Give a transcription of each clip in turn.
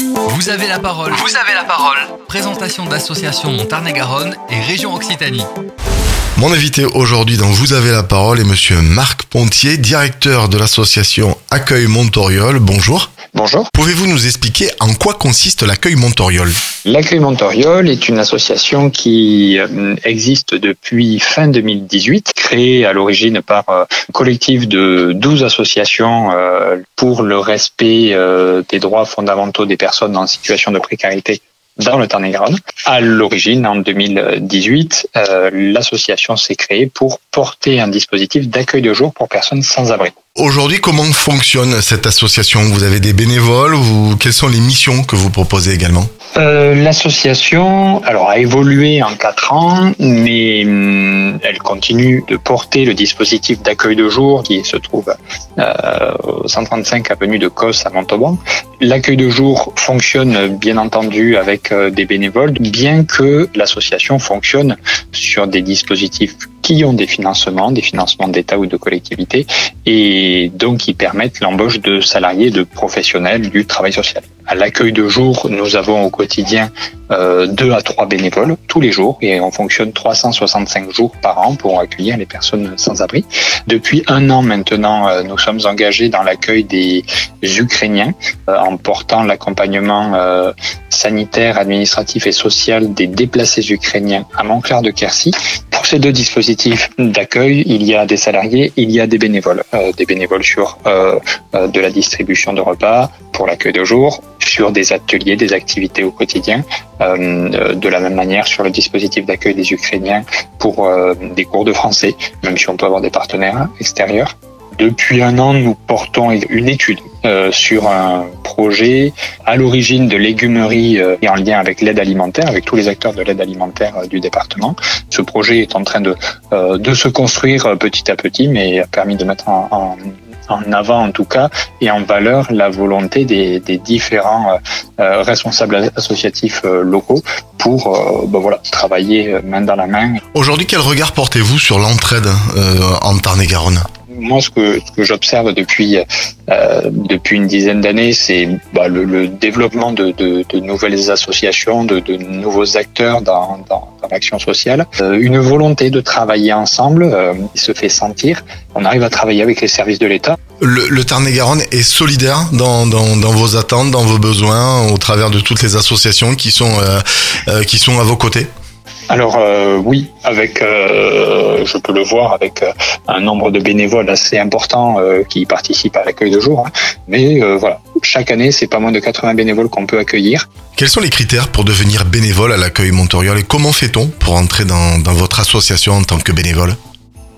Vous avez la parole. Vous avez la parole. Présentation d'associations Montarné-Garonne et région Occitanie. Mon invité aujourd'hui dans Vous avez la parole est monsieur Marc Pontier, directeur de l'association Accueil Montoriol. Bonjour. Bonjour. Pouvez-vous nous expliquer en quoi consiste l'accueil Montoriol? L'accueil Montoriol est une association qui euh, existe depuis fin 2018, créée à l'origine par euh, un collectif de 12 associations euh, pour le respect des droits fondamentaux des personnes en situation de précarité dans le Tarn-et-Garonne. À l'origine, en 2018, l'association s'est créée pour porter un dispositif d'accueil de jour pour personnes sans abri. Aujourd'hui, comment fonctionne cette association? Vous avez des bénévoles ou quelles sont les missions que vous proposez également? Euh, L'association alors a évolué en quatre ans, mais hum, elle continue de porter le dispositif d'accueil de jour qui se trouve euh, au 135 avenue de Cos à Montauban. L'accueil de jour fonctionne bien entendu avec euh, des bénévoles, bien que l'association fonctionne sur des dispositifs qui ont des financements, des financements d'État ou de collectivités, et donc qui permettent l'embauche de salariés, de professionnels du travail social. À l'accueil de jour, nous avons au quotidien euh, deux à trois bénévoles tous les jours et on fonctionne 365 jours par an pour accueillir les personnes sans abri. Depuis un an maintenant, euh, nous sommes engagés dans l'accueil des Ukrainiens euh, en portant l'accompagnement euh, sanitaire, administratif et social des déplacés ukrainiens à Montclair de Quercy. Pour ces deux dispositifs d'accueil, il y a des salariés, il y a des bénévoles, des bénévoles sur de la distribution de repas pour l'accueil de jour, sur des ateliers, des activités au quotidien, euh, de la même manière sur le dispositif d'accueil des Ukrainiens pour euh, des cours de français, même si on peut avoir des partenaires extérieurs. Depuis un an, nous portons une étude euh, sur un projet à l'origine de légumerie euh, et en lien avec l'aide alimentaire, avec tous les acteurs de l'aide alimentaire euh, du département. Ce projet est en train de, de se construire petit à petit, mais a permis de mettre en, en en avant en tout cas et en valeur la volonté des, des différents euh, euh responsables associatifs euh, locaux pour euh, ben voilà, travailler main dans la main. Aujourd'hui, quel regard portez-vous sur l'entraide en Tarn-et-Garonne? Moi, ce que, ce que j'observe depuis euh, depuis une dizaine d'années, c'est bah, le, le, développement de, de, de, nouvelles associations, de, de nouveaux acteurs dans, dans, dans l'action sociale, euh, une volonté de travailler ensemble euh, se fait sentir. On arrive à travailler avec les services de l'État. Le, le Tarn-et-Garonne est solidaire dans, dans, dans, vos attentes, dans vos besoins, au travers de toutes les associations qui sont euh, qui sont à vos côtés? Alors euh, oui, avec, euh, je peux le voir avec un nombre de bénévoles assez important euh, qui participent à l'accueil de jour. Hein. Mais voilà, chaque année, c'est pas moins de 80 bénévoles qu'on peut accueillir. Quels sont les critères pour devenir bénévole à l'accueil Montoriol et comment fait-on pour entrer dans, dans votre association en tant que bénévole?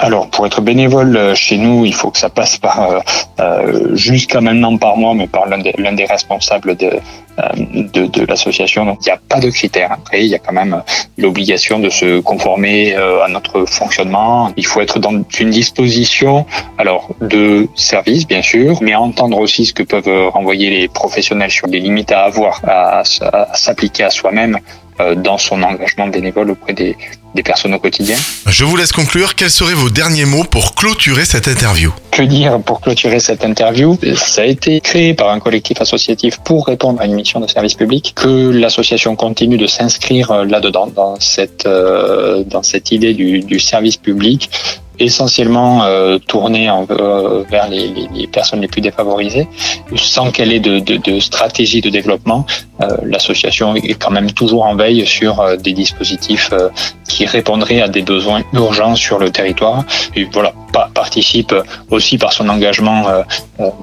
Alors, pour être bénévole euh, chez nous, il faut que ça passe par euh, euh jusqu'à maintenant par mois, mais par l'un des, responsables de, euh, de, l'association. Donc, il n'y a pas de critères. Après, il y a quand même l'obligation de se conformer à notre fonctionnement. Il faut être dans une disposition, alors de service bien sûr, mais entendre aussi ce que peuvent renvoyer les professionnels sur les limites à avoir, à s'appliquer à soi-même dans son engagement bénévole auprès des, des personnes au quotidien. Je vous laisse conclure. Quels seraient vos derniers mots pour clôturer cette interview? Que dire pour clôturer cette interview? Ça a été créé par un collectif associatif pour répondre à une mission de service public. Que l'association continue de s'inscrire là-dedans, dans cette, euh, dans cette idée du, du service public essentiellement euh, tournée en, euh, vers les, les, les, personnes les plus défavorisées, sans qu'elle ait de, de, de, stratégie de développement. Euh, L'association est quand même toujours en veille sur euh, des dispositifs euh, qui répondraient à des besoins urgents sur le territoire. Et voilà, participe aussi par son engagement euh,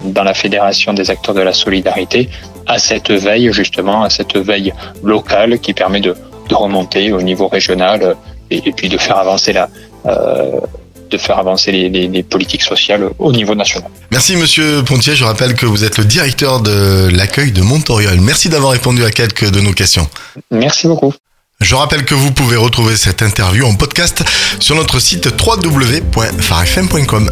dans la Fédération des acteurs de la solidarité à cette veille justement, à cette veille locale qui permet de, de remonter au niveau régional et, et puis de faire avancer la euh, de faire avancer les, les, les, politiques sociales au niveau national. Merci Monsieur Pontier, je rappelle que vous êtes le directeur de l'accueil de Montoriol. Merci d'avoir répondu à quelques de nos questions. Merci beaucoup. Je rappelle que vous pouvez retrouver cette interview en podcast sur notre site www.farfm.com.